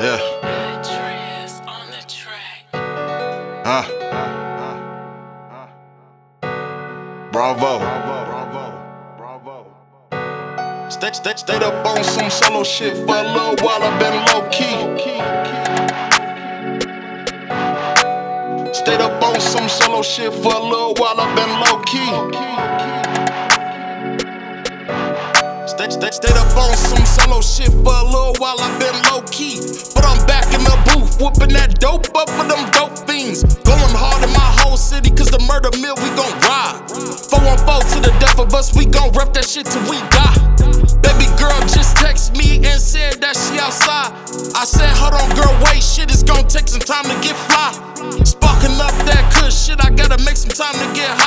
Yeah. Trez on the track. Huh? Bravo. Stay, stay, stayed up on some solo shit for a little while. I've been low key. Stayed up on some solo shit for a little while. I've been low key. Stay, stay, stayed up on some solo shit for a little while. I've been low key. But I'm back in the booth, whooping that dope up for them dope fiends. Going hard in my whole city, cause the murder mill we gon' ride. 414 to the death of us, we gon' rep that shit till we die. Baby girl just text me and said that she outside. I said, hold on, girl, wait, shit, it's gon' take some time to get fly. Sparking up that good shit, I gotta make some time to get high.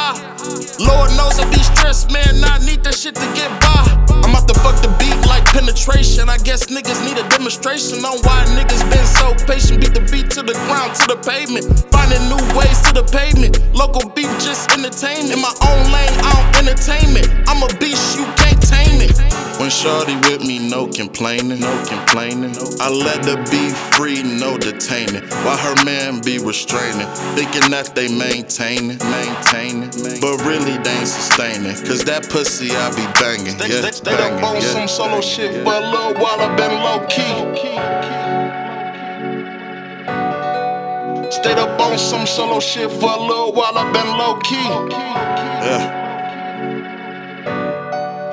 I man, I need that shit to get by. I'm out to fuck the beat like penetration. I guess niggas need a demonstration on why niggas been so patient. Beat the beat to the ground, to the pavement. Finding new ways to the pavement. Local beef, just entertainment. In my own lane, I don't entertainment. I'm a beast, you can't tame it. When Shorty with me, no complaining, no complaining. I let her be free, no detaining. While her man be restraining, thinking that they maintaining, maintaining. Ain't sustaining. Cause that pussy I be banging, yeah. Stayed up on some solo shit for a little while. I've been low key. Stayed up on some solo shit for a little while. I've been low key. Yeah.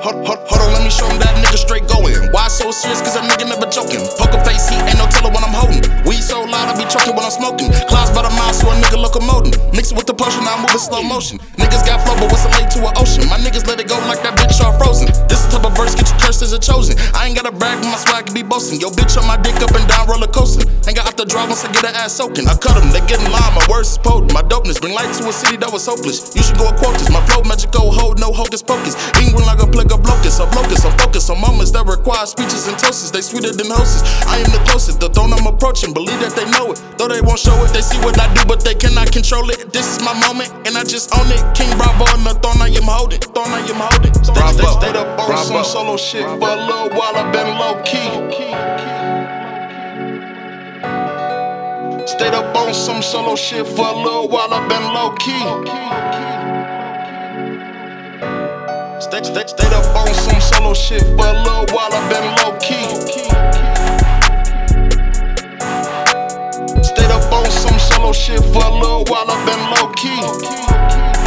Hold, hold, hold on, let me show him that nigga straight going. Why so serious? Cause that nigga never joking. Poker face, he ain't no teller when I'm holding. The potion, I move in slow motion. Niggas got flow, but what's a lake to an ocean? My niggas let it go like that bitch all frozen. This type of verse, get you cursed as a chosen. I ain't gotta brag, but my swag can be boasting. Yo, bitch on my dick up and down, roller coasting. Ain't got out the drive once I get her ass soaking. I cut them, they get in line, my words is potent. My dopeness bring light to a city that was hopeless. You should go a quote this. My flow magical, hold no hocus pocus. England like a plague of locusts. Moments speeches and toasts. They sweeter than hostess. I am the closest, the throne I'm approaching. Believe that they know it. Though they won't show it, they see what I do, but they cannot control it. This is my moment, and I just own it. King Bravo on the throne, I am holding. Throne, I am holding. Bravo. stay, stayed up on Bravo. some solo shit for a little while. I've been low key. Stayed up on some solo shit for a little while. I've been low key. Stayed, stayed, stayed up on some shit for a little while, I've been low key. Stayed up on some solo shit for a little while, I've been low key.